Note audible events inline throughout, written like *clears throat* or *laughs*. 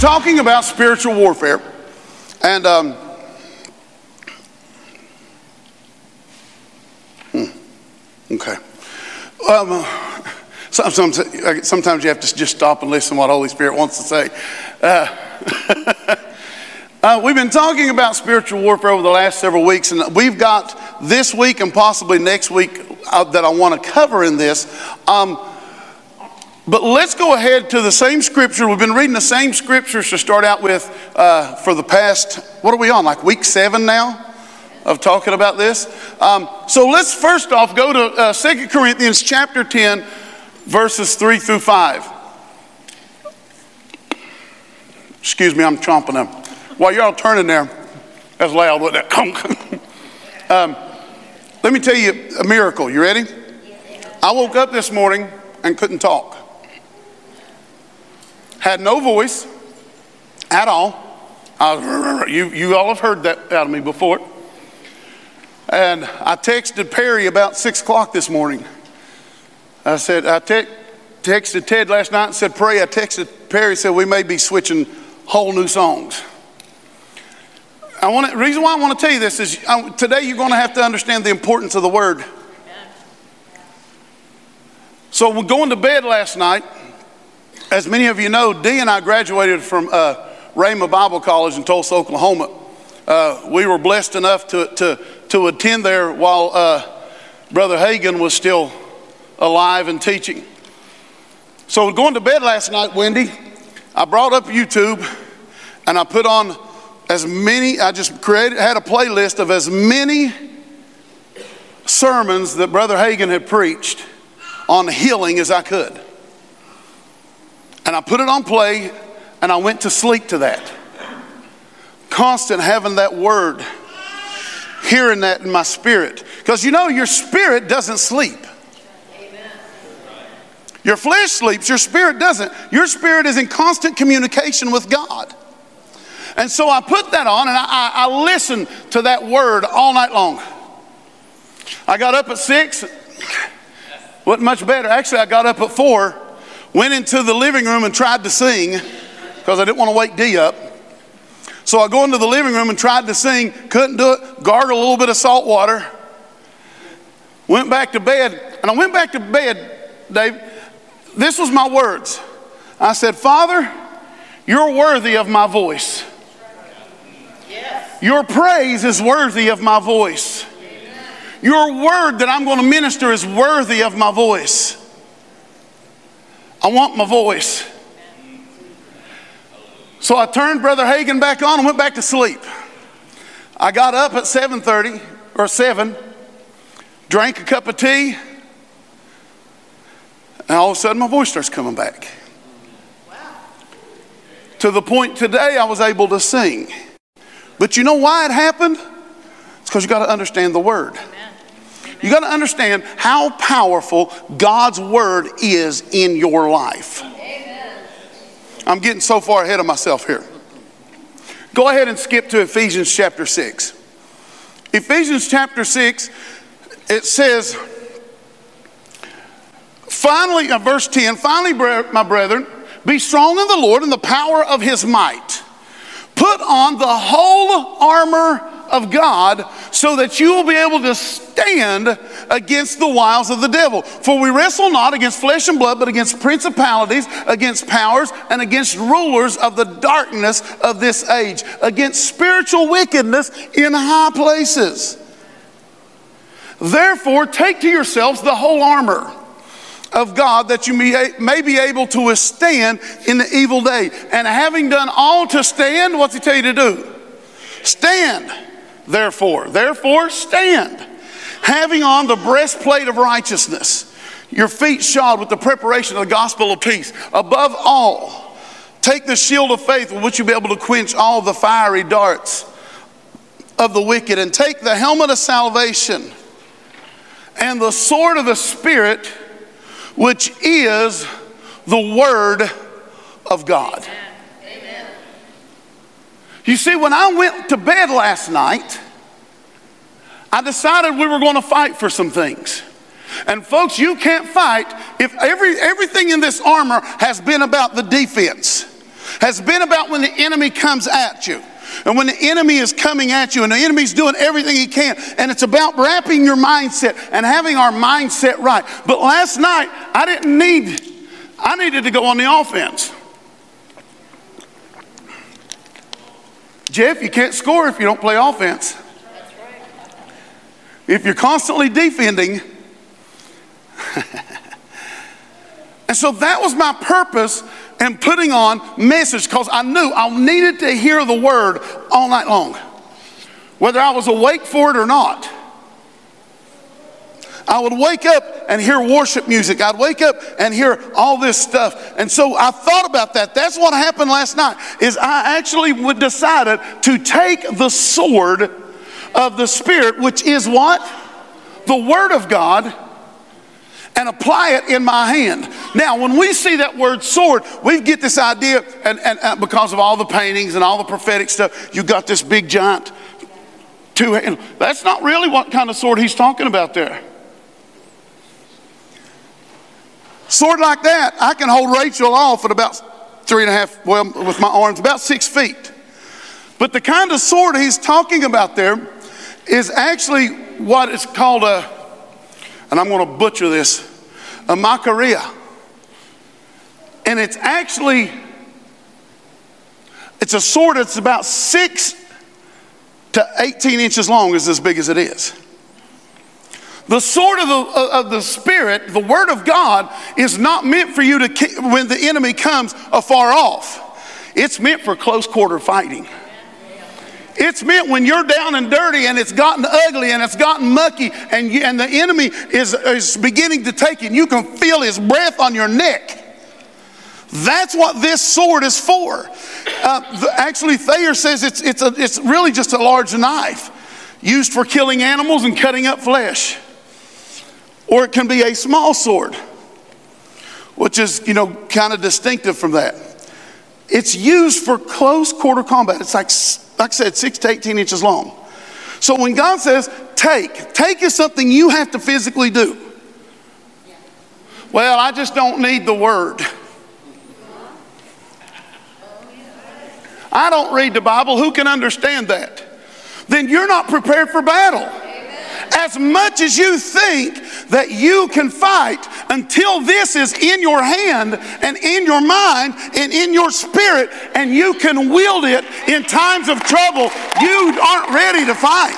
talking about spiritual warfare, and um, hmm, okay. Um, sometimes, sometimes you have to just stop and listen to what Holy Spirit wants to say. Uh, *laughs* uh, we've been talking about spiritual warfare over the last several weeks, and we've got this week and possibly next week uh, that I want to cover in this. Um, but let's go ahead to the same scripture. We've been reading the same scriptures to start out with uh, for the past, what are we on, like week seven now? Of talking about this. Um, so let's first off go to uh, 2 Corinthians chapter 10, verses 3 through 5. Excuse me, I'm chomping them. While you're all turning there, that's loud, wasn't it? *laughs* um, let me tell you a miracle. You ready? I woke up this morning and couldn't talk had no voice at all. Was, you, you all have heard that out of me before. And I texted Perry about six o'clock this morning. I said, I te- texted Ted last night and said, Pray. I texted Perry, said, We may be switching whole new songs. I want to, reason why I want to tell you this is uh, today you're going to have to understand the importance of the word. So, we're going to bed last night. As many of you know, Dee and I graduated from uh, Rhema Bible College in Tulsa, Oklahoma. Uh, we were blessed enough to, to, to attend there while uh, Brother Hagin was still alive and teaching. So, going to bed last night, Wendy, I brought up YouTube and I put on as many, I just created, had a playlist of as many sermons that Brother Hagin had preached on healing as I could. And I put it on play and I went to sleep to that. Constant having that word, hearing that in my spirit. Because you know, your spirit doesn't sleep. Your flesh sleeps, your spirit doesn't. Your spirit is in constant communication with God. And so I put that on and I, I, I listened to that word all night long. I got up at six, wasn't much better. Actually, I got up at four Went into the living room and tried to sing because I didn't want to wake Dee up. So I go into the living room and tried to sing, couldn't do it, gargled a little bit of salt water. Went back to bed, and I went back to bed, Dave. This was my words. I said, Father, you're worthy of my voice. Your praise is worthy of my voice. Your word that I'm going to minister is worthy of my voice. I want my voice. So I turned Brother Hagin back on and went back to sleep. I got up at 7:30 or 7, drank a cup of tea, and all of a sudden my voice starts coming back. To the point today I was able to sing. But you know why it happened? It's because you got to understand the word. Amen. You got to understand how powerful God's word is in your life. I'm getting so far ahead of myself here. Go ahead and skip to Ephesians chapter 6. Ephesians chapter 6, it says, finally, uh, verse 10, finally, my brethren, be strong in the Lord and the power of his might. Put on the whole armor of God so that you will be able to stand against the wiles of the devil. For we wrestle not against flesh and blood, but against principalities, against powers, and against rulers of the darkness of this age, against spiritual wickedness in high places. Therefore, take to yourselves the whole armor of God that you may, be able to withstand in the evil day. And having done all to stand, what's he tell you to do? Stand. Therefore, therefore, stand, having on the breastplate of righteousness, your feet shod with the preparation of the gospel of peace. Above all, take the shield of faith with which you'll be able to quench all the fiery darts of the wicked, and take the helmet of salvation and the sword of the Spirit, which is the Word of God. You see, when I went to bed last night, I decided we were going to fight for some things. And folks, you can't fight if every, everything in this armor has been about the defense. has been about when the enemy comes at you. And when the enemy is coming at you and the enemy's doing everything he can, and it's about wrapping your mindset and having our mindset right. But last night, I didn't need, I needed to go on the offense. Jeff, you can't score if you don't play offense. If you're constantly defending, *laughs* and so that was my purpose in putting on message because I knew I needed to hear the word all night long, whether I was awake for it or not. I would wake up and hear worship music. I'd wake up and hear all this stuff. And so I thought about that. That's what happened last night is I actually decided to take the sword of the spirit, which is what? The word of God and apply it in my hand. Now, when we see that word sword, we get this idea, and, and, and because of all the paintings and all the prophetic stuff, you got this big giant two hand. That's not really what kind of sword he's talking about there. Sword like that, I can hold Rachel off at about three and a half, well, with my arms, about six feet. But the kind of sword he's talking about there is actually what is called a, and I'm going to butcher this, a macharia. And it's actually, it's a sword that's about six to 18 inches long, is as big as it is. The sword of the, of the Spirit, the Word of God, is not meant for you to, when the enemy comes afar off. It's meant for close quarter fighting. It's meant when you're down and dirty and it's gotten ugly and it's gotten mucky and, you, and the enemy is, is beginning to take it. you can feel his breath on your neck. That's what this sword is for. Uh, the, actually, Thayer says it's, it's, a, it's really just a large knife used for killing animals and cutting up flesh. Or it can be a small sword, which is, you know, kind of distinctive from that. It's used for close quarter combat. It's like like I said, six to 18 inches long. So when God says take, take is something you have to physically do. Well, I just don't need the word. I don't read the Bible. Who can understand that? Then you're not prepared for battle as much as you think that you can fight until this is in your hand and in your mind and in your spirit and you can wield it in times of trouble, you aren't ready to fight.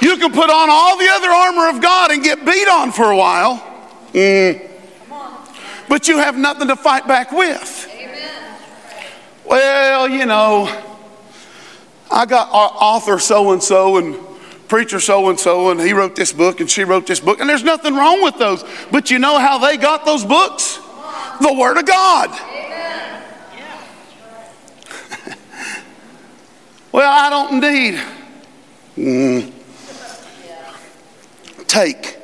You can put on all the other armor of God and get beat on for a while. Mm. But you have nothing to fight back with. Well, you know, I got author so and so and preacher so and so, and he wrote this book and she wrote this book, and there's nothing wrong with those. But you know how they got those books? The Word of God. *laughs* well, I don't need. Mm. Take.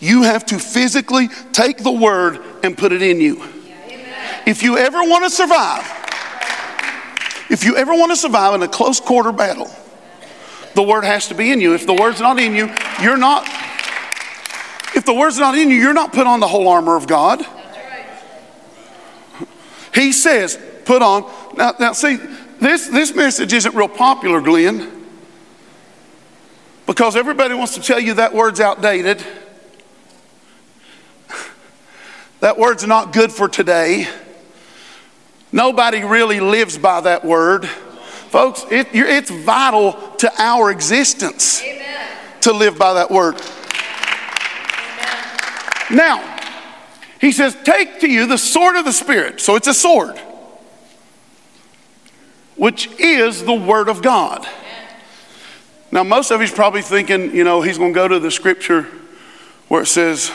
You have to physically take the Word and put it in you. If you ever want to survive, if you ever want to survive in a close quarter battle, the word has to be in you. If the word's not in you, you're not. If the word's not in you, you're not put on the whole armor of God. He says, put on. Now, now see, this, this message isn't real popular, Glenn, because everybody wants to tell you that word's outdated. That word's not good for today. Nobody really lives by that word. Folks, it, it's vital to our existence Amen. to live by that word. Amen. Now, he says, Take to you the sword of the Spirit. So it's a sword, which is the word of God. Now, most of you's probably thinking, you know, he's going to go to the scripture where it says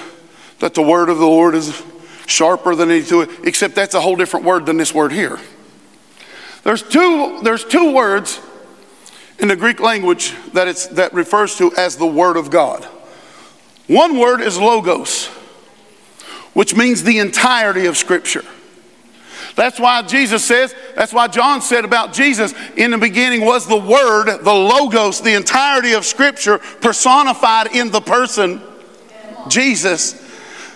that the word of the Lord is sharper than any two, except that's a whole different word than this word here. There's two, there's two words in the Greek language that, it's, that refers to as the Word of God. One word is logos, which means the entirety of Scripture. That's why Jesus says, that's why John said about Jesus, in the beginning was the Word, the Logos, the entirety of Scripture personified in the person, Jesus.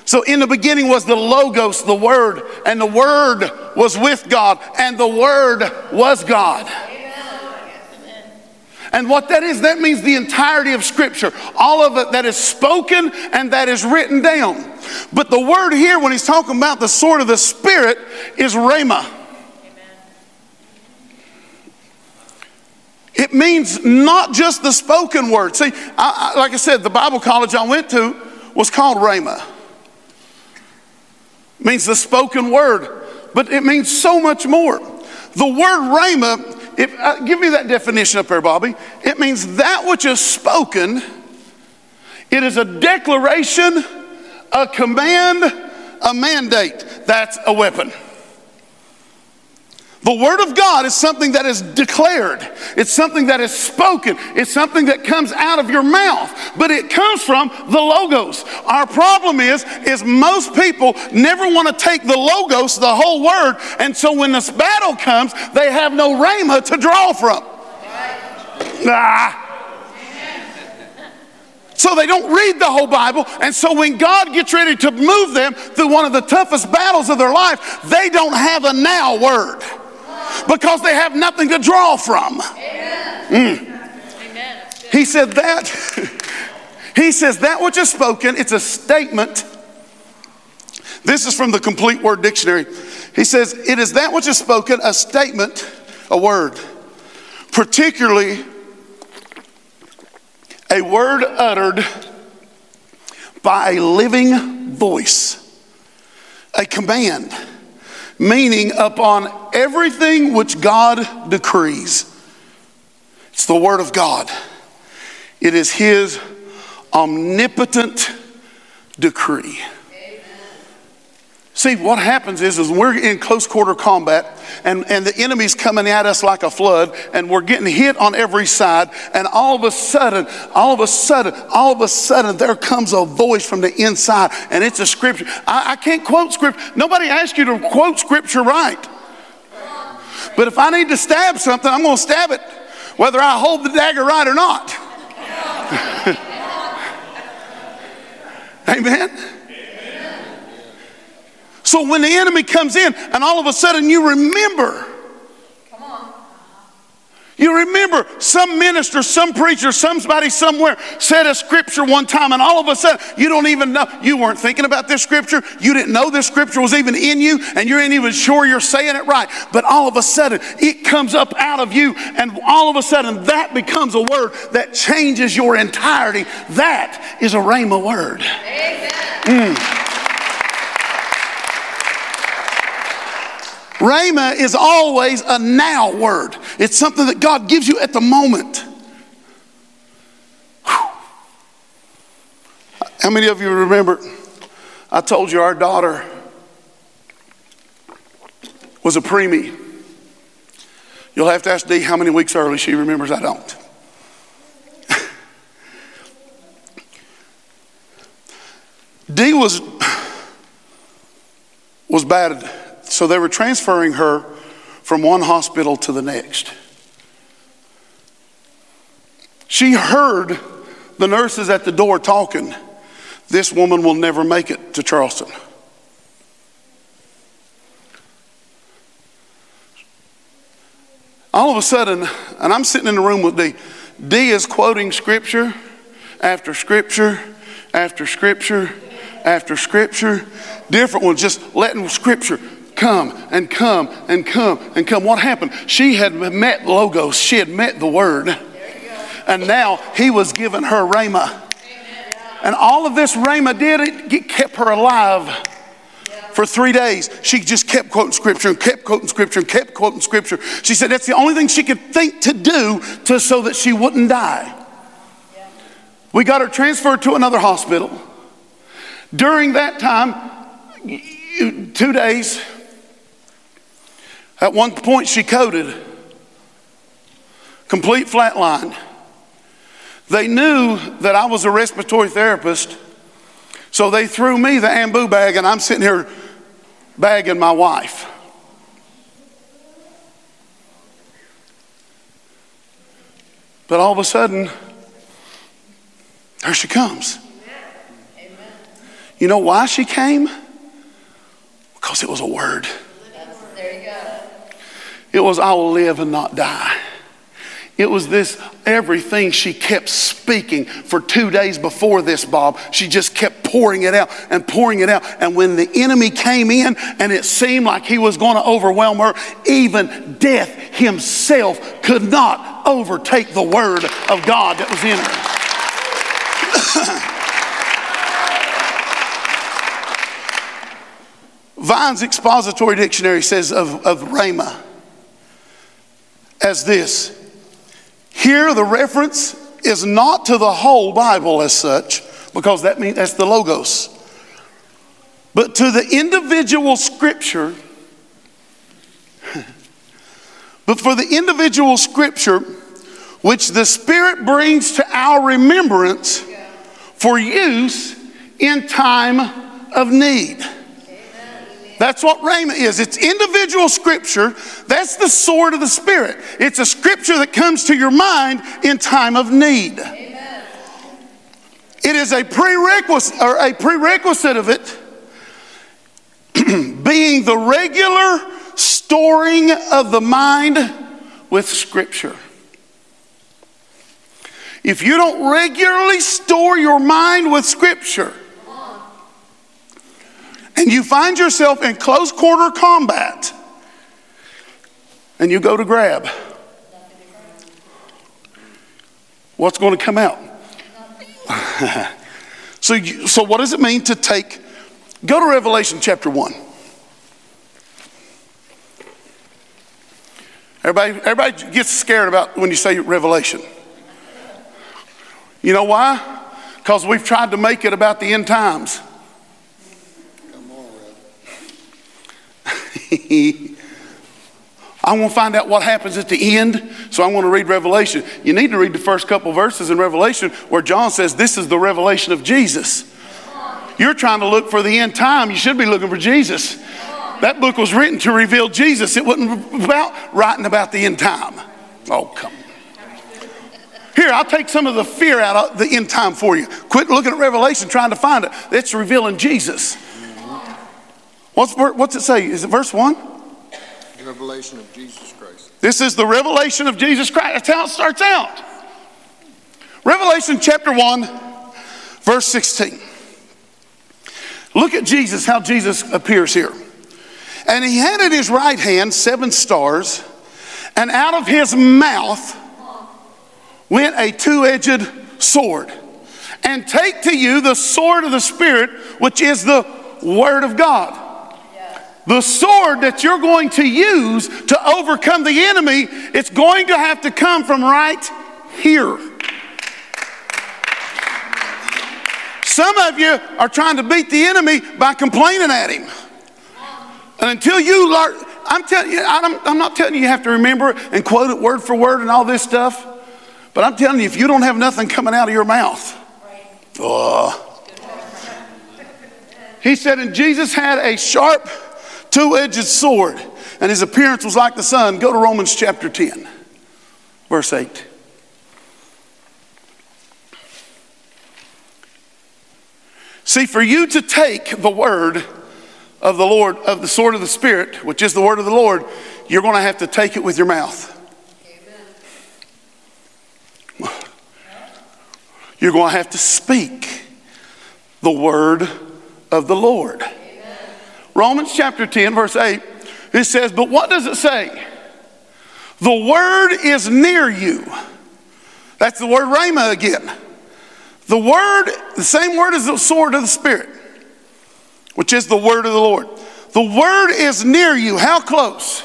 So in the beginning was the Logos, the Word, and the Word was with God, and the Word was God. And what that is, that means the entirety of Scripture, all of it that is spoken and that is written down. But the word here, when he's talking about the sword of the Spirit, is rhema. It means not just the spoken word. See, I, I, like I said, the Bible college I went to was called Rhema. It means the spoken word, but it means so much more. The word Rhema if, uh, give me that definition up there, Bobby. It means that which is spoken, it is a declaration, a command, a mandate. That's a weapon. The Word of God is something that is declared. It's something that is spoken. It's something that comes out of your mouth, but it comes from the Logos. Our problem is, is most people never want to take the Logos, the whole Word, and so when this battle comes, they have no Rhema to draw from. Ah. So they don't read the whole Bible. And so when God gets ready to move them through one of the toughest battles of their life, they don't have a now word because they have nothing to draw from. Mm. He said that. *laughs* he says that which is spoken, it's a statement. This is from the Complete Word Dictionary. He says, It is that which is spoken, a statement, a word, particularly a word uttered by a living voice, a command meaning upon everything which God decrees. It's the Word of God, it is His omnipotent decree. See, what happens is, is we're in close quarter combat and, and the enemy's coming at us like a flood and we're getting hit on every side. And all of a sudden, all of a sudden, all of a sudden, there comes a voice from the inside and it's a scripture. I, I can't quote scripture. Nobody asked you to quote scripture right. But if I need to stab something, I'm going to stab it, whether I hold the dagger right or not. *laughs* Amen. So when the enemy comes in and all of a sudden you remember, you remember some minister, some preacher, somebody somewhere said a scripture one time, and all of a sudden you don't even know. You weren't thinking about this scripture. You didn't know this scripture was even in you, and you ain't even sure you're saying it right. But all of a sudden it comes up out of you, and all of a sudden that becomes a word that changes your entirety. That is a Rhema word. Mm. Rhema is always a now word. It's something that God gives you at the moment. Whew. How many of you remember? I told you our daughter was a preemie. You'll have to ask Dee how many weeks early she remembers. I don't. *laughs* Dee was was bad so they were transferring her from one hospital to the next. She heard the nurses at the door talking. This woman will never make it to Charleston. All of a sudden, and I'm sitting in the room with Dee. D is quoting scripture after scripture after scripture after scripture, different ones, just letting scripture come and come and come and come. What happened? She had met Logos, she had met the Word. And now he was giving her Rhema. And all of this Rhema did, it kept her alive for three days. She just kept quoting scripture and kept quoting scripture and kept quoting scripture. She said that's the only thing she could think to do to, so that she wouldn't die. We got her transferred to another hospital. During that time, two days, at one point, she coded complete flatline. They knew that I was a respiratory therapist, so they threw me the Ambu bag, and I'm sitting here bagging my wife. But all of a sudden, there she comes. You know why she came? Because it was a word. There you go. It was, I will live and not die. It was this everything she kept speaking for two days before this, Bob. She just kept pouring it out and pouring it out. And when the enemy came in and it seemed like he was going to overwhelm her, even death himself could not overtake the word of God that was in her. *coughs* Vine's expository dictionary says of, of Rhema as this here, the reference is not to the whole Bible as such, because that means that's the Logos, but to the individual scripture. *laughs* but for the individual scripture, which the Spirit brings to our remembrance for use in time of need. That's what Rhema is. It's individual scripture. That's the sword of the Spirit. It's a scripture that comes to your mind in time of need. Amen. It is a prerequisite or a prerequisite of it *clears throat* being the regular storing of the mind with scripture. If you don't regularly store your mind with scripture, and *laughs* you find yourself in close quarter combat and you go to grab, what's going to come out? *laughs* so, you, so, what does it mean to take? Go to Revelation chapter 1. Everybody, everybody gets scared about when you say Revelation. You know why? Because we've tried to make it about the end times. *laughs* I want to find out what happens at the end, so I want to read Revelation. You need to read the first couple verses in Revelation where John says this is the revelation of Jesus. You're trying to look for the end time, you should be looking for Jesus. That book was written to reveal Jesus, it wasn't about writing about the end time. Oh, come. Here, I'll take some of the fear out of the end time for you. Quit looking at Revelation trying to find it. It's revealing Jesus. What's, what's it say? Is it verse 1? Revelation of Jesus Christ. This is the revelation of Jesus Christ. That's how it starts out. Revelation chapter 1, verse 16. Look at Jesus, how Jesus appears here. And he had in his right hand seven stars, and out of his mouth went a two edged sword. And take to you the sword of the Spirit, which is the Word of God. The sword that you're going to use to overcome the enemy, it's going to have to come from right here. Some of you are trying to beat the enemy by complaining at him. And until you learn, I'm telling you, I'm, I'm not telling you you have to remember and quote it word for word and all this stuff. But I'm telling you, if you don't have nothing coming out of your mouth, oh. He said, and Jesus had a sharp two edged sword, and his appearance was like the sun. Go to Romans chapter 10, verse 8. See, for you to take the word of the Lord, of the sword of the Spirit, which is the word of the Lord, you're going to have to take it with your mouth. You're going to have to speak the word of the Lord. Romans chapter 10, verse 8, it says, But what does it say? The word is near you. That's the word rhema again. The word, the same word as the sword of the Spirit, which is the word of the Lord. The word is near you. How close?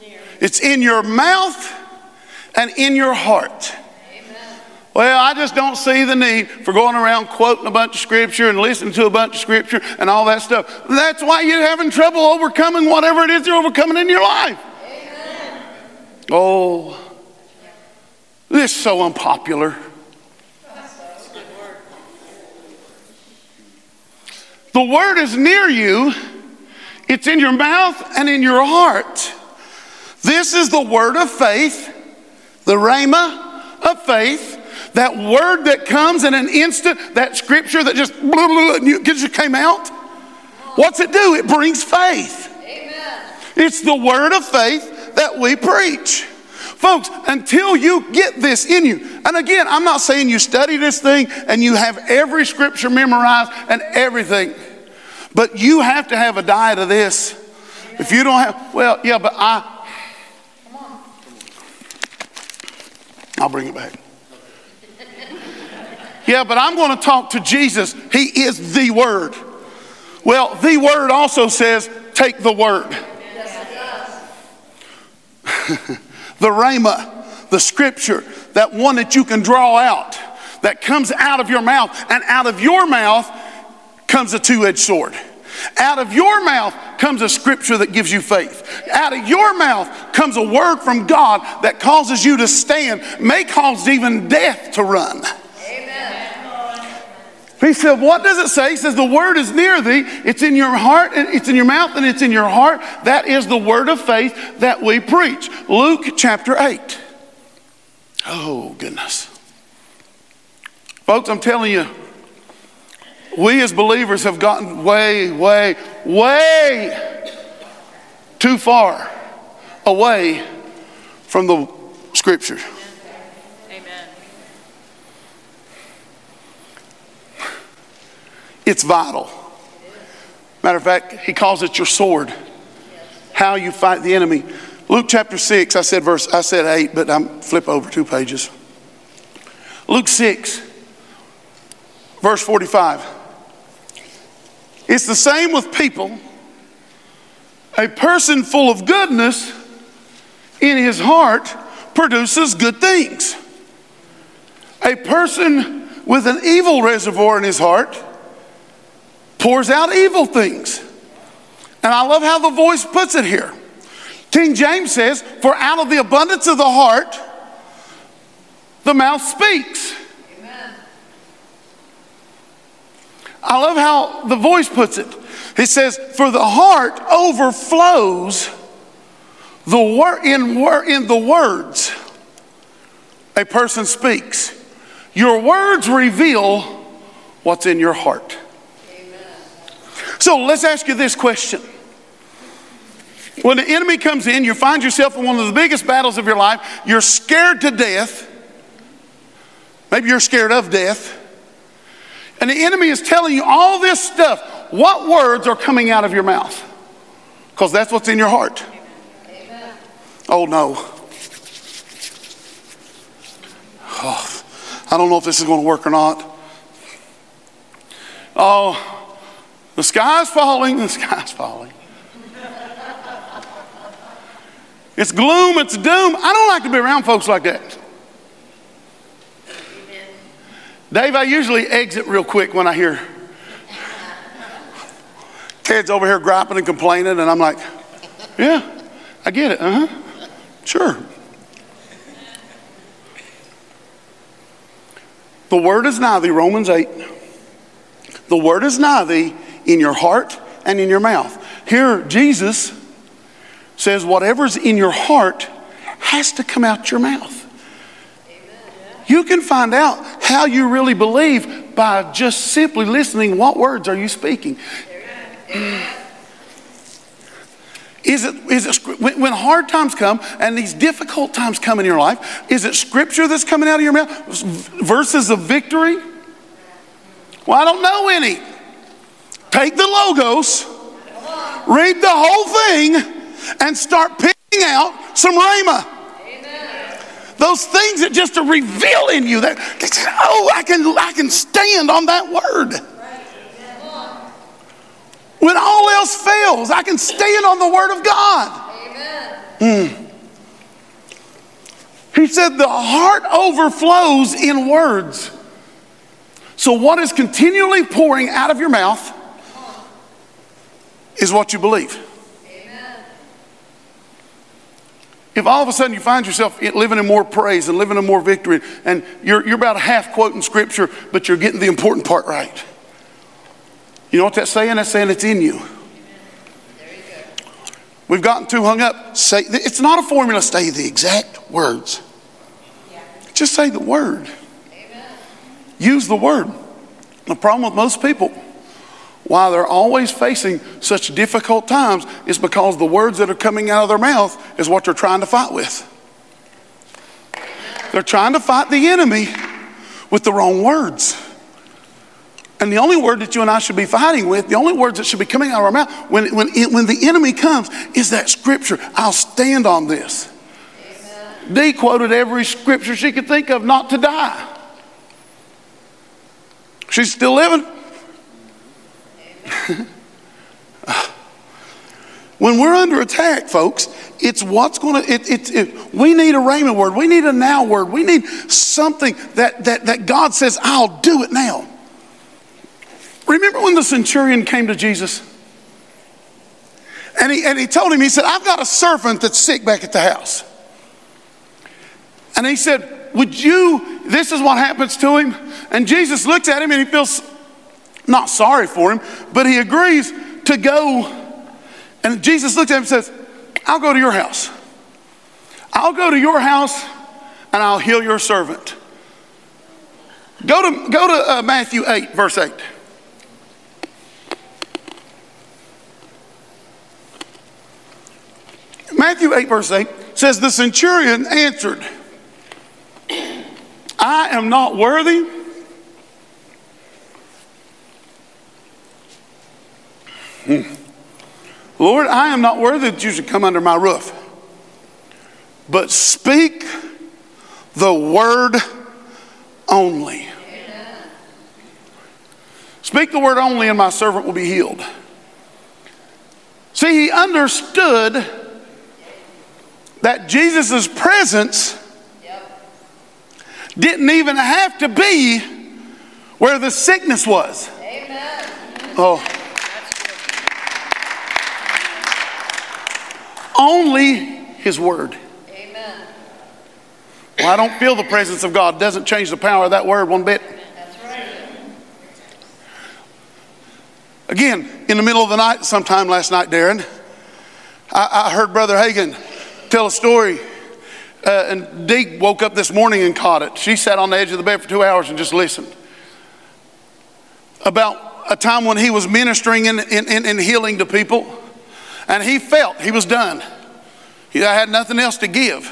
Near. It's in your mouth and in your heart. Well, I just don't see the need for going around quoting a bunch of scripture and listening to a bunch of scripture and all that stuff. That's why you're having trouble overcoming whatever it is you're overcoming in your life. Amen. Oh, this is so unpopular. The word is near you, it's in your mouth and in your heart. This is the word of faith, the rhema of faith That word that comes in an instant, that scripture that just, blah, blah, blah, just came out. What's it do? It brings faith. Amen. It's the word of faith that we preach. Folks, until you get this in you, and again, I'm not saying you study this thing and you have every scripture memorized and everything, but you have to have a diet of this. If you don't have, well, yeah, but I, I'll bring it back. Yeah, but I'm going to talk to Jesus. He is the Word. Well, the Word also says, take the Word. *laughs* the Rhema, the Scripture, that one that you can draw out, that comes out of your mouth, and out of your mouth comes a two edged sword. Out of your mouth comes a scripture that gives you faith. Out of your mouth comes a word from God that causes you to stand, may cause even death to run. He said, What does it say? He says, The word is near thee. It's in your heart, and it's in your mouth, and it's in your heart. That is the word of faith that we preach. Luke chapter 8. Oh, goodness. Folks, I'm telling you, we as believers have gotten way, way, way too far away from the scripture. It's vital. Matter of fact, he calls it your sword. How you fight the enemy. Luke chapter 6, I said verse, I said 8, but I'm flip over two pages. Luke 6, verse 45. It's the same with people. A person full of goodness in his heart produces good things. A person with an evil reservoir in his heart pours out evil things. And I love how the voice puts it here. King James says, For out of the abundance of the heart, the mouth speaks. I love how the voice puts it. He says, For the heart overflows the wor- in, wor- in the words a person speaks. Your words reveal what's in your heart. So let's ask you this question. When the enemy comes in, you find yourself in one of the biggest battles of your life. You're scared to death. Maybe you're scared of death. And the enemy is telling you all this stuff. What words are coming out of your mouth? Because that's what's in your heart. Oh no. Oh, I don't know if this is going to work or not. Oh, the sky's falling, the sky's falling. It's gloom, it's doom. I don't like to be around folks like that. Dave, I usually exit real quick when I hear kids over here griping and complaining, and I'm like, yeah, I get it. Uh huh. Sure. The word is nigh thee, Romans 8. The word is nigh thee in your heart and in your mouth. Here, Jesus says, whatever's in your heart has to come out your mouth. You can find out how you really believe by just simply listening. What words are you speaking? Is it, is it when, when hard times come and these difficult times come in your life, is it scripture that's coming out of your mouth? Verses of victory? Well, I don't know any. Take the logos, read the whole thing, and start picking out some rhema. Those things that just are reveal in you that, oh, I can, I can stand on that word. When all else fails, I can stand on the word of God. Mm. He said, the heart overflows in words. So, what is continually pouring out of your mouth is what you believe. If all of a sudden you find yourself living in more praise and living in more victory, and you're, you're about half quoting scripture, but you're getting the important part right. You know what that's saying? That's saying it's in you. We've gotten too hung up. Say it's not a formula. Say the exact words. Just say the word. use the word. The problem with most people, why they're always facing such difficult times, is because the words that are coming out of their mouth is what they're trying to fight with. They're trying to fight the enemy with the wrong words. And the only word that you and I should be fighting with, the only words that should be coming out of our mouth when, when, when the enemy comes is that scripture. I'll stand on this. Amen. Dee quoted every scripture she could think of not to die. She's still living. When we're under attack, folks, it's what's going to, it, it, it, we need a rhema word. We need a now word. We need something that, that, that God says, I'll do it now. Remember when the centurion came to Jesus? And he, and he told him, he said, I've got a servant that's sick back at the house. And he said, Would you, this is what happens to him? And Jesus looks at him and he feels not sorry for him, but he agrees to go. And Jesus looks at him and says, I'll go to your house. I'll go to your house and I'll heal your servant. Go to, go to uh, Matthew 8, verse 8. Matthew 8, verse 8 says, The centurion answered, I am not worthy. Hmm. Lord, I am not worthy that you should come under my roof. But speak the word only. Amen. Speak the word only, and my servant will be healed. See, he understood that Jesus' presence didn't even have to be where the sickness was. Amen. Oh. Only His Word. Amen. Well, I don't feel the presence of God. Doesn't change the power of that word one bit. That's right. Again, in the middle of the night, sometime last night, Darren, I, I heard Brother Hagin tell a story. Uh, and Dee woke up this morning and caught it. She sat on the edge of the bed for two hours and just listened. About a time when he was ministering and, and, healing to people, and he felt he was done. He had nothing else to give.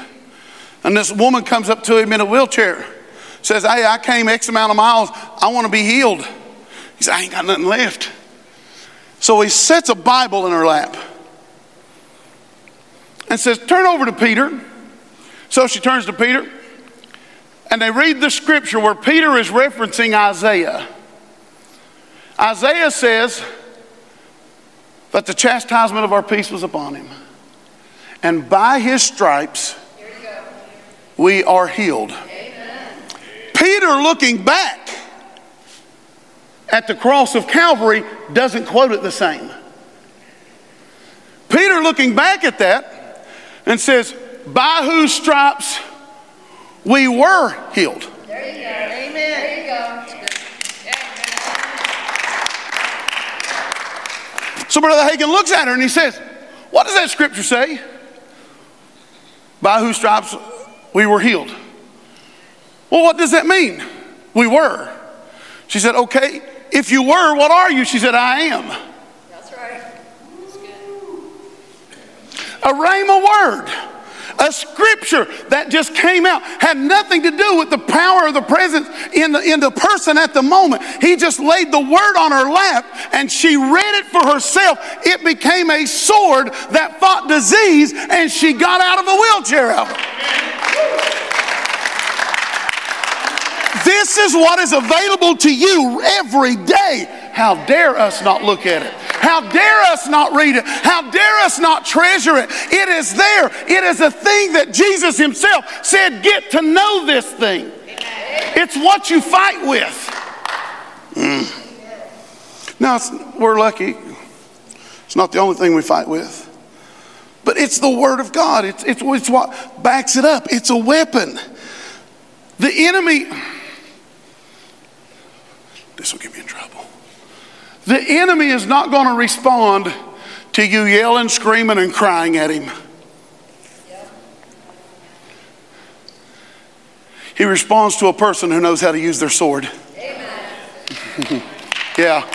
And this woman comes up to him in a wheelchair, says, Hey, I came X amount of miles. I want to be healed. He said, I ain't got nothing left. So he sets a Bible in her lap and says, Turn over to Peter. So she turns to Peter, and they read the scripture where Peter is referencing Isaiah. Isaiah says that the chastisement of our peace was upon him, and by his stripes we are healed. Amen. Peter, looking back at the cross of Calvary, doesn't quote it the same. Peter, looking back at that, and says, By whose stripes we were healed. There you go. Amen. There you go. So Brother Hagin looks at her and he says, What does that scripture say? By whose stripes we were healed. Well, what does that mean? We were. She said, Okay, if you were, what are you? She said, I am. That's right. That's good. A rhema word, a scripture that just came out, had nothing to do with the power of the presence in the, in the person at the moment. He just laid the word on her lap and she read it for herself. It became a sword that fought disease and she got out of a wheelchair out. This is what is available to you every day. How dare us not look at it? How dare us not read it? How dare us not treasure it? It is there. It is a thing that Jesus Himself said, get to know this thing. It's what you fight with. Mm. Now, we're lucky. It's not the only thing we fight with. But it's the Word of God. It's, it's, it's what backs it up. It's a weapon. The enemy, this will get me in trouble. The enemy is not going to respond to you yelling, screaming, and crying at him. He responds to a person who knows how to use their sword. *laughs* yeah.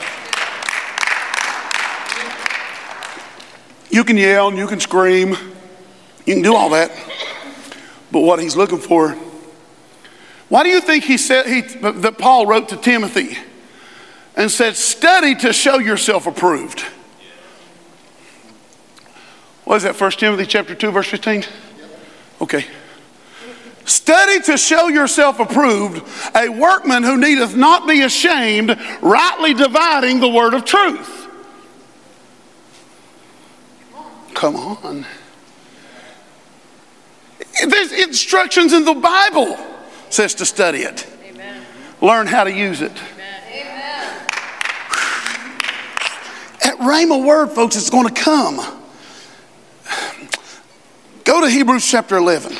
You can yell and you can scream. You can do all that. But what he's looking for, why do you think he said he, that Paul wrote to Timothy and said, study to show yourself approved? What is that, 1 Timothy chapter 2, verse 15? Okay. Study to show yourself approved, a workman who needeth not be ashamed, rightly dividing the word of truth. Come on. There's instructions in the Bible says to study it. Amen. Learn how to use it. Rhema word, folks, it's going to come. Go to Hebrews chapter 11.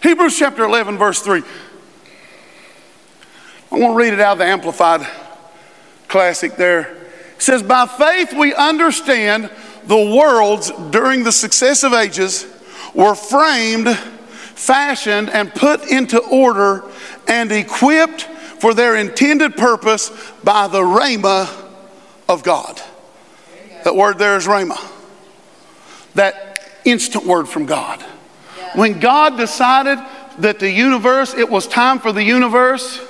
Hebrews chapter 11, verse 3. I want to read it out of the Amplified Classic there. It says, By faith we understand the worlds during the successive ages were framed, fashioned, and put into order and equipped for their intended purpose by the rhema of God. That word there is rhema. That instant word from God. When God decided that the universe, it was time for the universe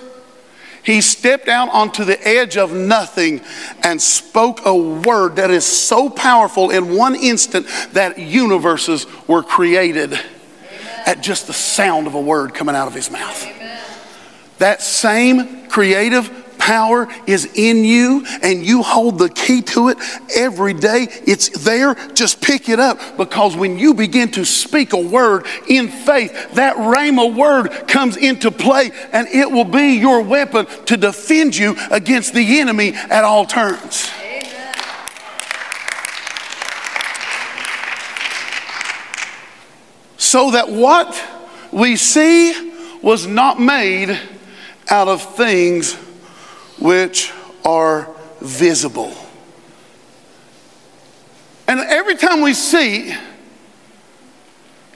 he stepped out onto the edge of nothing and spoke a word that is so powerful in one instant that universes were created at just the sound of a word coming out of his mouth. Amen. That same creative power is in you and you hold the key to it every day. It's there. Just pick it up because when you begin to speak a word in faith, that rhema word comes into play and it will be your weapon to defend you against the enemy at all turns. So that what we see was not made out of things which are visible. And every time we see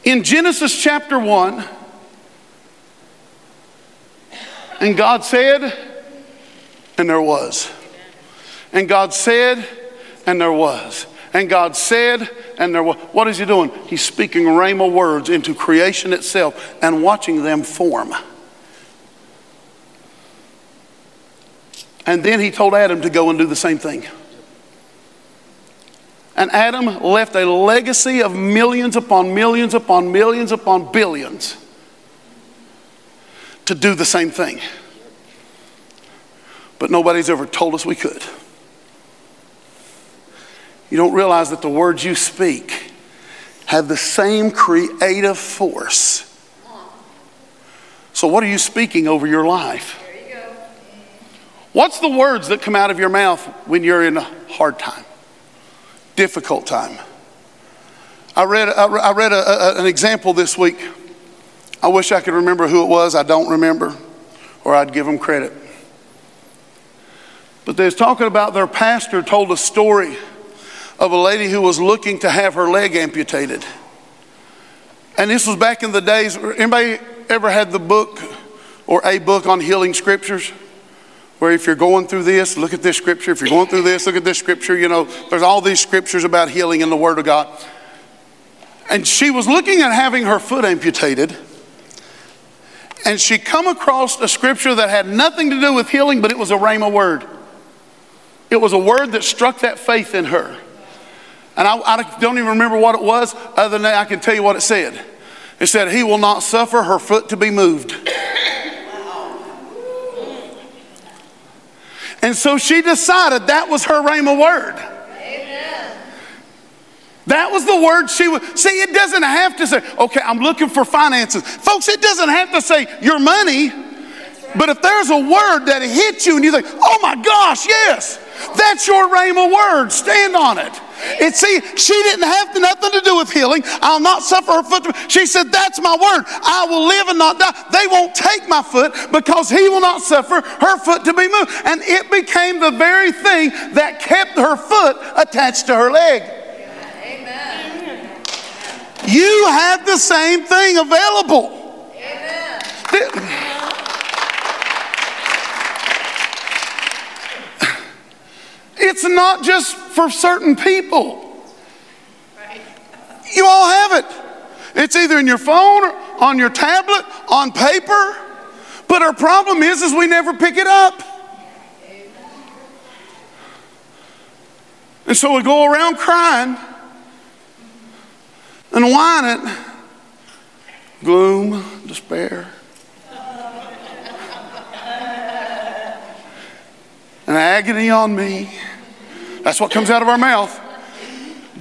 in Genesis chapter 1, and God said, and there was. And God said, and there was. And God said, and there was. What is He doing? He's speaking rhema words into creation itself and watching them form. And then he told Adam to go and do the same thing. And Adam left a legacy of millions upon millions upon millions upon billions to do the same thing. But nobody's ever told us we could. You don't realize that the words you speak have the same creative force. So, what are you speaking over your life? What's the words that come out of your mouth when you're in a hard time, difficult time? I read, I read a, a, an example this week. I wish I could remember who it was. I don't remember, or I'd give them credit. But they was talking about their pastor told a story of a lady who was looking to have her leg amputated. And this was back in the days, anybody ever had the book or a book on healing scriptures? Where if you're going through this, look at this scripture. If you're going through this, look at this scripture. You know, there's all these scriptures about healing in the Word of God. And she was looking at having her foot amputated. And she come across a scripture that had nothing to do with healing, but it was a rhema word. It was a word that struck that faith in her. And I, I don't even remember what it was, other than I can tell you what it said. It said, He will not suffer her foot to be moved. And so she decided that was her rhema word. Amen. That was the word she would see. It doesn't have to say, okay, I'm looking for finances. Folks, it doesn't have to say your money. Right. But if there's a word that hits you and you think, oh my gosh, yes, that's your rhema word, stand on it. It see, she didn't have nothing to do with healing. I'll not suffer her foot. She said, That's my word. I will live and not die. They won't take my foot because he will not suffer her foot to be moved. And it became the very thing that kept her foot attached to her leg. Amen. You have the same thing available. Amen. It's not just for certain people. You all have it. It's either in your phone or on your tablet, on paper. But our problem is, is we never pick it up. And so we go around crying and whining, gloom, despair. and agony on me. That's what comes out of our mouth.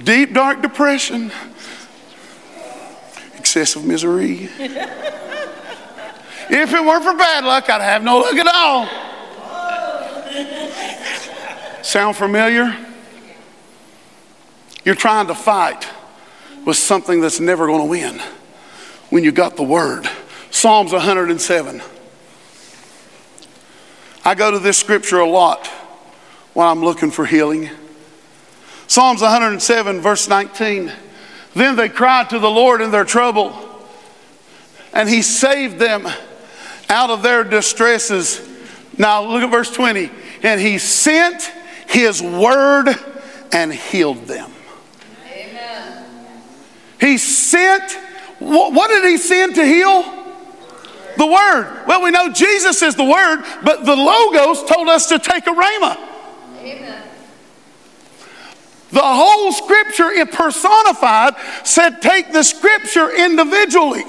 Deep, dark depression, excessive misery. *laughs* if it weren't for bad luck, I'd have no luck at all. Sound familiar? You're trying to fight with something that's never going to win when you got the word. Psalms 107. I go to this scripture a lot when I'm looking for healing. Psalms 107, verse 19. Then they cried to the Lord in their trouble, and He saved them out of their distresses. Now look at verse 20. And He sent His word and healed them. Amen. He sent, what did He send to heal? The Word. Well, we know Jesus is the Word, but the Logos told us to take a Rhema. Amen. The whole Scripture it personified said, take the Scripture individually.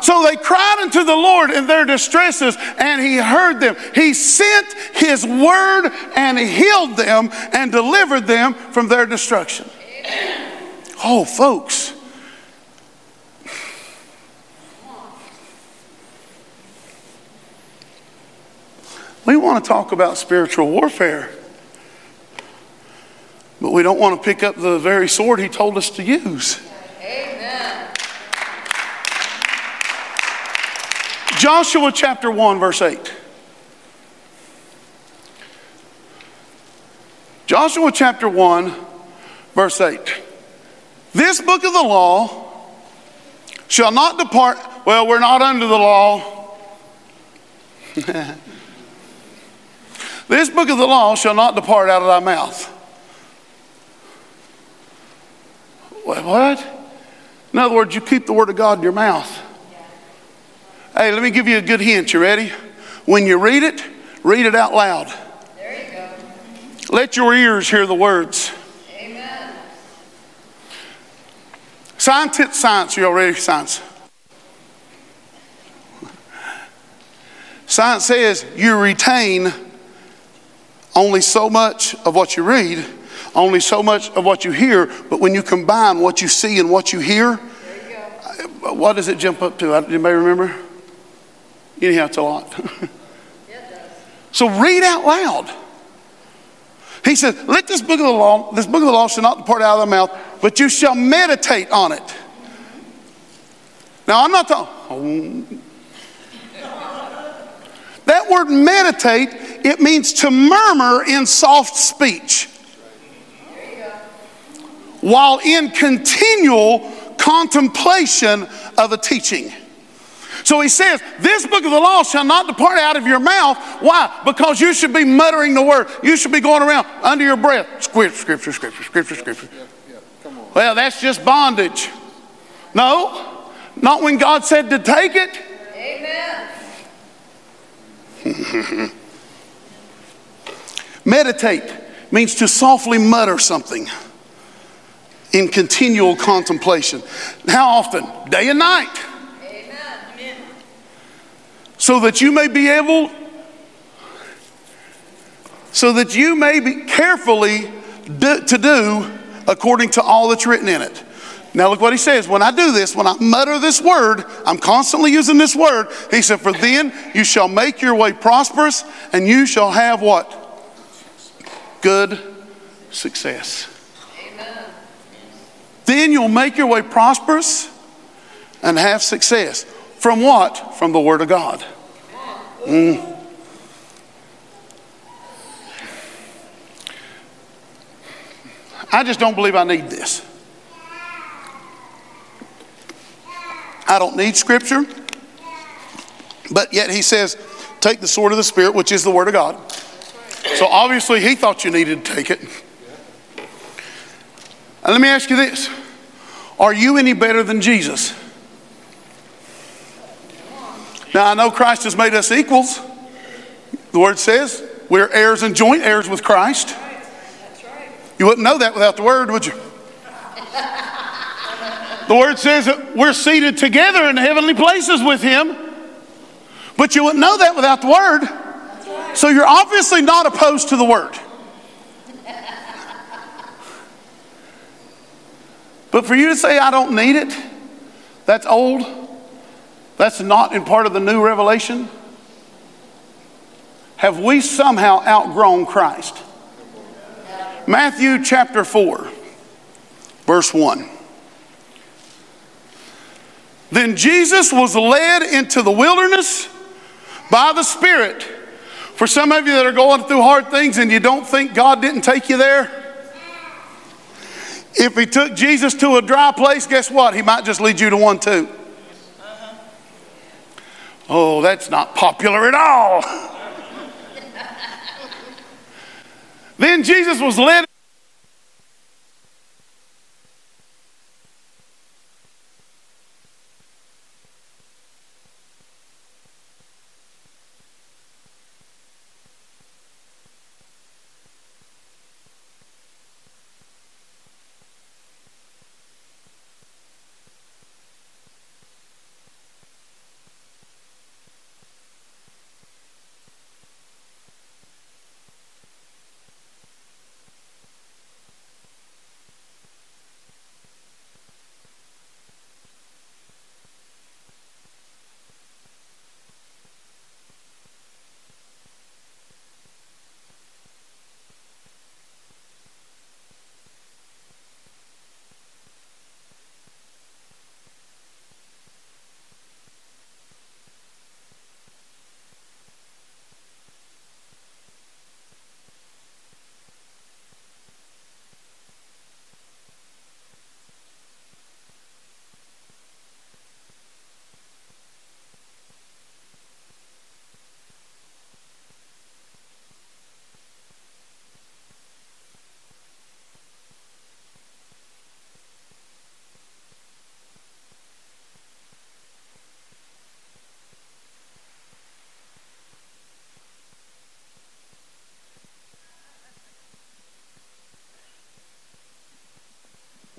So they cried unto the Lord in their distresses, and He heard them. He sent His word and healed them and delivered them from their destruction. Amen. Oh, folks, We want to talk about spiritual warfare, but we don't want to pick up the very sword he told us to use. Amen. Joshua chapter 1, verse 8. Joshua chapter 1, verse 8. This book of the law shall not depart. Well, we're not under the law. *laughs* This book of the law shall not depart out of thy mouth. What? In other words, you keep the word of God in your mouth. Hey, let me give you a good hint. You ready? When you read it, read it out loud. There you go. Let your ears hear the words. Amen. Science, science. You ready? Science. Science says you retain only so much of what you read, only so much of what you hear, but when you combine what you see and what you hear, you what does it jump up to? Anybody remember? Anyhow, it's a lot. *laughs* so read out loud. He says, Let this book of the law, this book of the law shall not depart out of the mouth, but you shall meditate on it. Now I'm not talking. Oh. That word meditate, it means to murmur in soft speech while in continual contemplation of a teaching. So he says, This book of the law shall not depart out of your mouth. Why? Because you should be muttering the word. You should be going around under your breath. Scripture, scripture, scripture, scripture, scripture. Well, that's just bondage. No, not when God said to take it. Amen. *laughs* Meditate means to softly mutter something in continual contemplation. How often? Day and night. Amen. So that you may be able, so that you may be carefully do, to do according to all that's written in it. Now, look what he says. When I do this, when I mutter this word, I'm constantly using this word. He said, For then you shall make your way prosperous, and you shall have what? Good success. Then you'll make your way prosperous and have success. From what? From the Word of God. Mm. I just don't believe I need this. I don't need scripture. But yet he says, take the sword of the Spirit, which is the Word of God. So obviously he thought you needed to take it. And let me ask you this Are you any better than Jesus? Now I know Christ has made us equals. The word says we're heirs and joint heirs with Christ. You wouldn't know that without the word, would you? The word says that we're seated together in heavenly places with him. But you wouldn't know that without the word. So you're obviously not opposed to the word. But for you to say, I don't need it, that's old, that's not in part of the new revelation. Have we somehow outgrown Christ? Matthew chapter 4, verse 1. Then Jesus was led into the wilderness by the Spirit. For some of you that are going through hard things and you don't think God didn't take you there, if He took Jesus to a dry place, guess what? He might just lead you to one too. Oh, that's not popular at all. *laughs* then Jesus was led.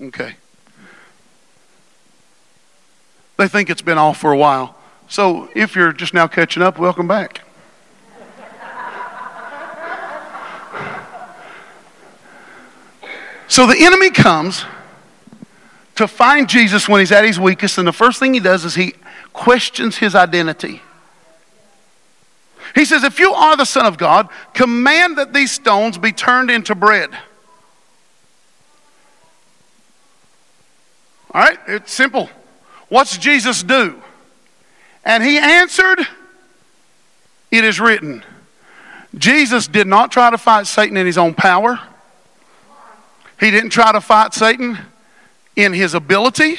Okay. They think it's been off for a while. So if you're just now catching up, welcome back. So the enemy comes to find Jesus when he's at his weakest, and the first thing he does is he questions his identity. He says, If you are the Son of God, command that these stones be turned into bread. All right, it's simple. What's Jesus do? And he answered, It is written. Jesus did not try to fight Satan in his own power. He didn't try to fight Satan in his ability.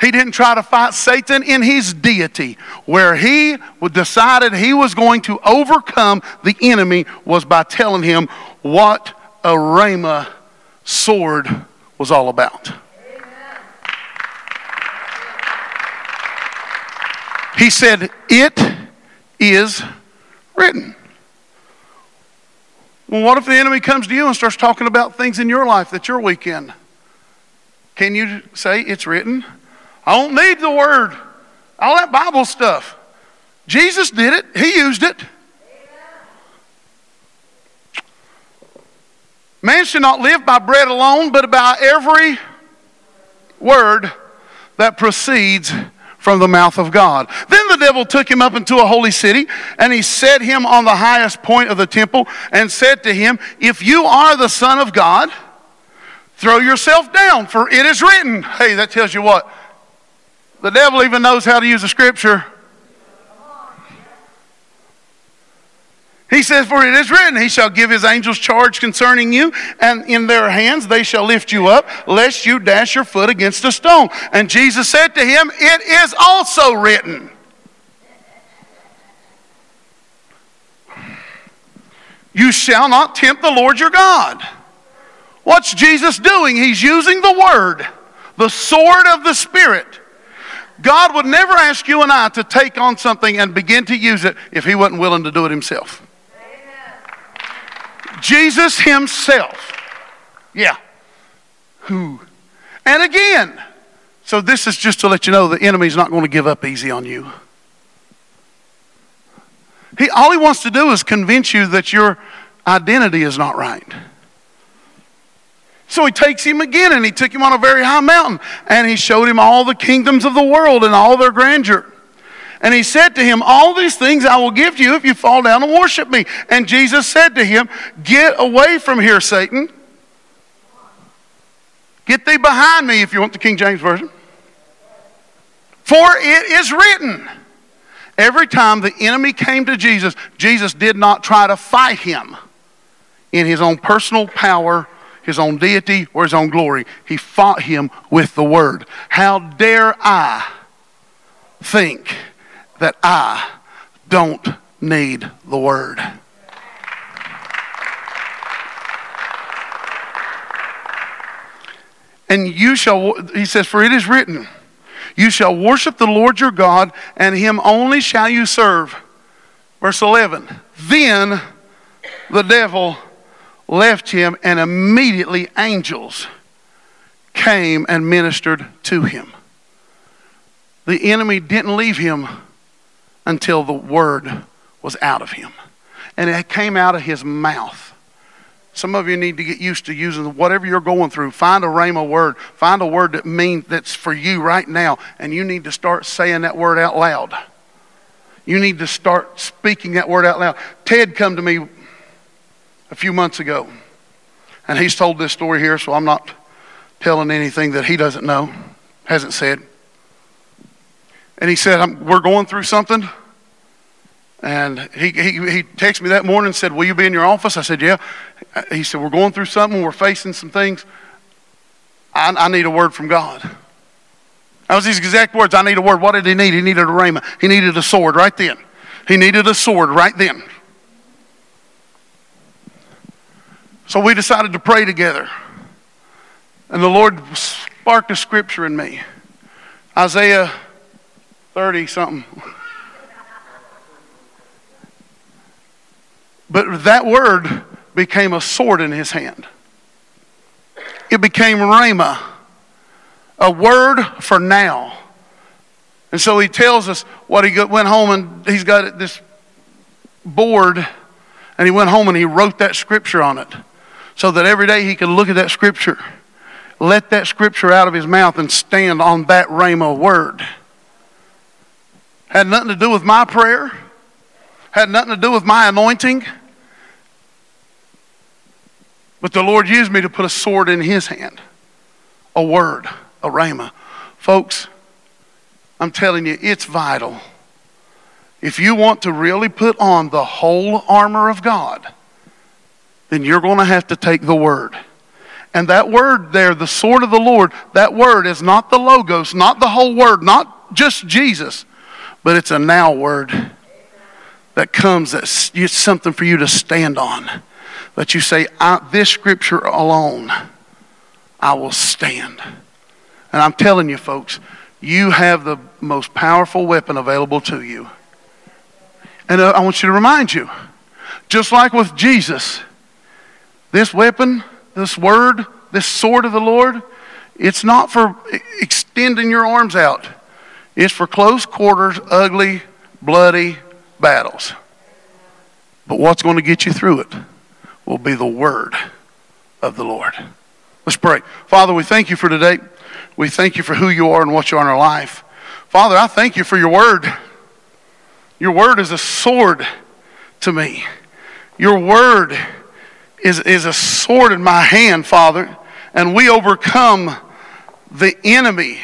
He didn't try to fight Satan in his deity. Where he decided he was going to overcome the enemy was by telling him what a Rhema sword was all about. He said, It is written. Well, what if the enemy comes to you and starts talking about things in your life that you're weak in? Can you say, It's written? I don't need the word. All that Bible stuff. Jesus did it, He used it. Man should not live by bread alone, but by every word that proceeds from the mouth of God. Then the devil took him up into a holy city, and he set him on the highest point of the temple, and said to him, If you are the Son of God, throw yourself down, for it is written. Hey, that tells you what? The devil even knows how to use the scripture. He says, For it is written, He shall give His angels charge concerning you, and in their hands they shall lift you up, lest you dash your foot against a stone. And Jesus said to him, It is also written. You shall not tempt the Lord your God. What's Jesus doing? He's using the word, the sword of the Spirit. God would never ask you and I to take on something and begin to use it if He wasn't willing to do it Himself. Jesus Himself. Yeah. Who? And again, so this is just to let you know the enemy's not going to give up easy on you. He, all he wants to do is convince you that your identity is not right. So he takes him again and he took him on a very high mountain and he showed him all the kingdoms of the world and all their grandeur. And he said to him, All these things I will give to you if you fall down and worship me. And Jesus said to him, Get away from here, Satan. Get thee behind me if you want the King James Version. For it is written. Every time the enemy came to Jesus, Jesus did not try to fight him in his own personal power, his own deity, or his own glory. He fought him with the word. How dare I think that I don't need the word? And you shall, he says, for it is written, you shall worship the Lord your God, and him only shall you serve. Verse 11. Then the devil left him, and immediately angels came and ministered to him. The enemy didn't leave him until the word was out of him. And it came out of his mouth. Some of you need to get used to using whatever you're going through. Find a rhema word. Find a word that means that's for you right now, and you need to start saying that word out loud. You need to start speaking that word out loud. Ted come to me a few months ago, and he's told this story here, so I'm not telling anything that he doesn't know, hasn't said. And he said, "We're going through something." And he, he, he texted me that morning and said, Will you be in your office? I said, Yeah. He said, We're going through something. We're facing some things. I, I need a word from God. That was his exact words. I need a word. What did he need? He needed a rhema. He needed a sword right then. He needed a sword right then. So we decided to pray together. And the Lord sparked a scripture in me Isaiah 30 something. But that word became a sword in his hand. It became Rhema, a word for now. And so he tells us what he went home and he's got this board and he went home and he wrote that scripture on it so that every day he could look at that scripture, let that scripture out of his mouth and stand on that Rhema word. Had nothing to do with my prayer, had nothing to do with my anointing. But the Lord used me to put a sword in his hand, a word, a rhema. Folks, I'm telling you, it's vital. If you want to really put on the whole armor of God, then you're going to have to take the word. And that word there, the sword of the Lord, that word is not the logos, not the whole word, not just Jesus, but it's a now word that comes that's something for you to stand on that you say, This scripture alone, I will stand. And I'm telling you, folks, you have the most powerful weapon available to you. And uh, I want you to remind you, just like with Jesus, this weapon, this word, this sword of the Lord, it's not for extending your arms out. It's for close quarters, ugly, bloody battles. But what's going to get you through it? will be the word of the Lord. Let's pray. Father, we thank you for today. We thank you for who you are and what you are in our life. Father, I thank you for your word. Your word is a sword to me. Your word is, is a sword in my hand, Father, and we overcome the enemy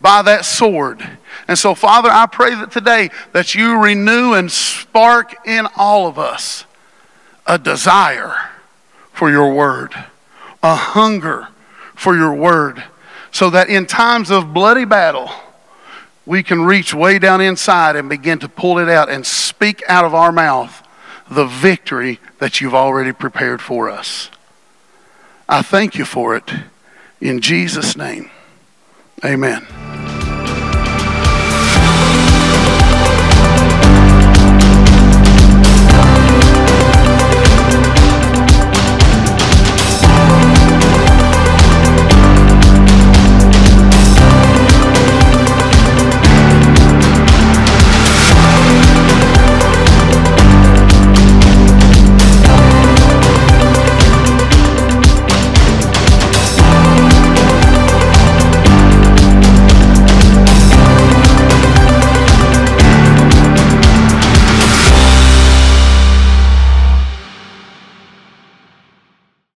by that sword. And so, Father, I pray that today that you renew and spark in all of us a desire for your word, a hunger for your word, so that in times of bloody battle, we can reach way down inside and begin to pull it out and speak out of our mouth the victory that you've already prepared for us. I thank you for it. In Jesus' name, Amen.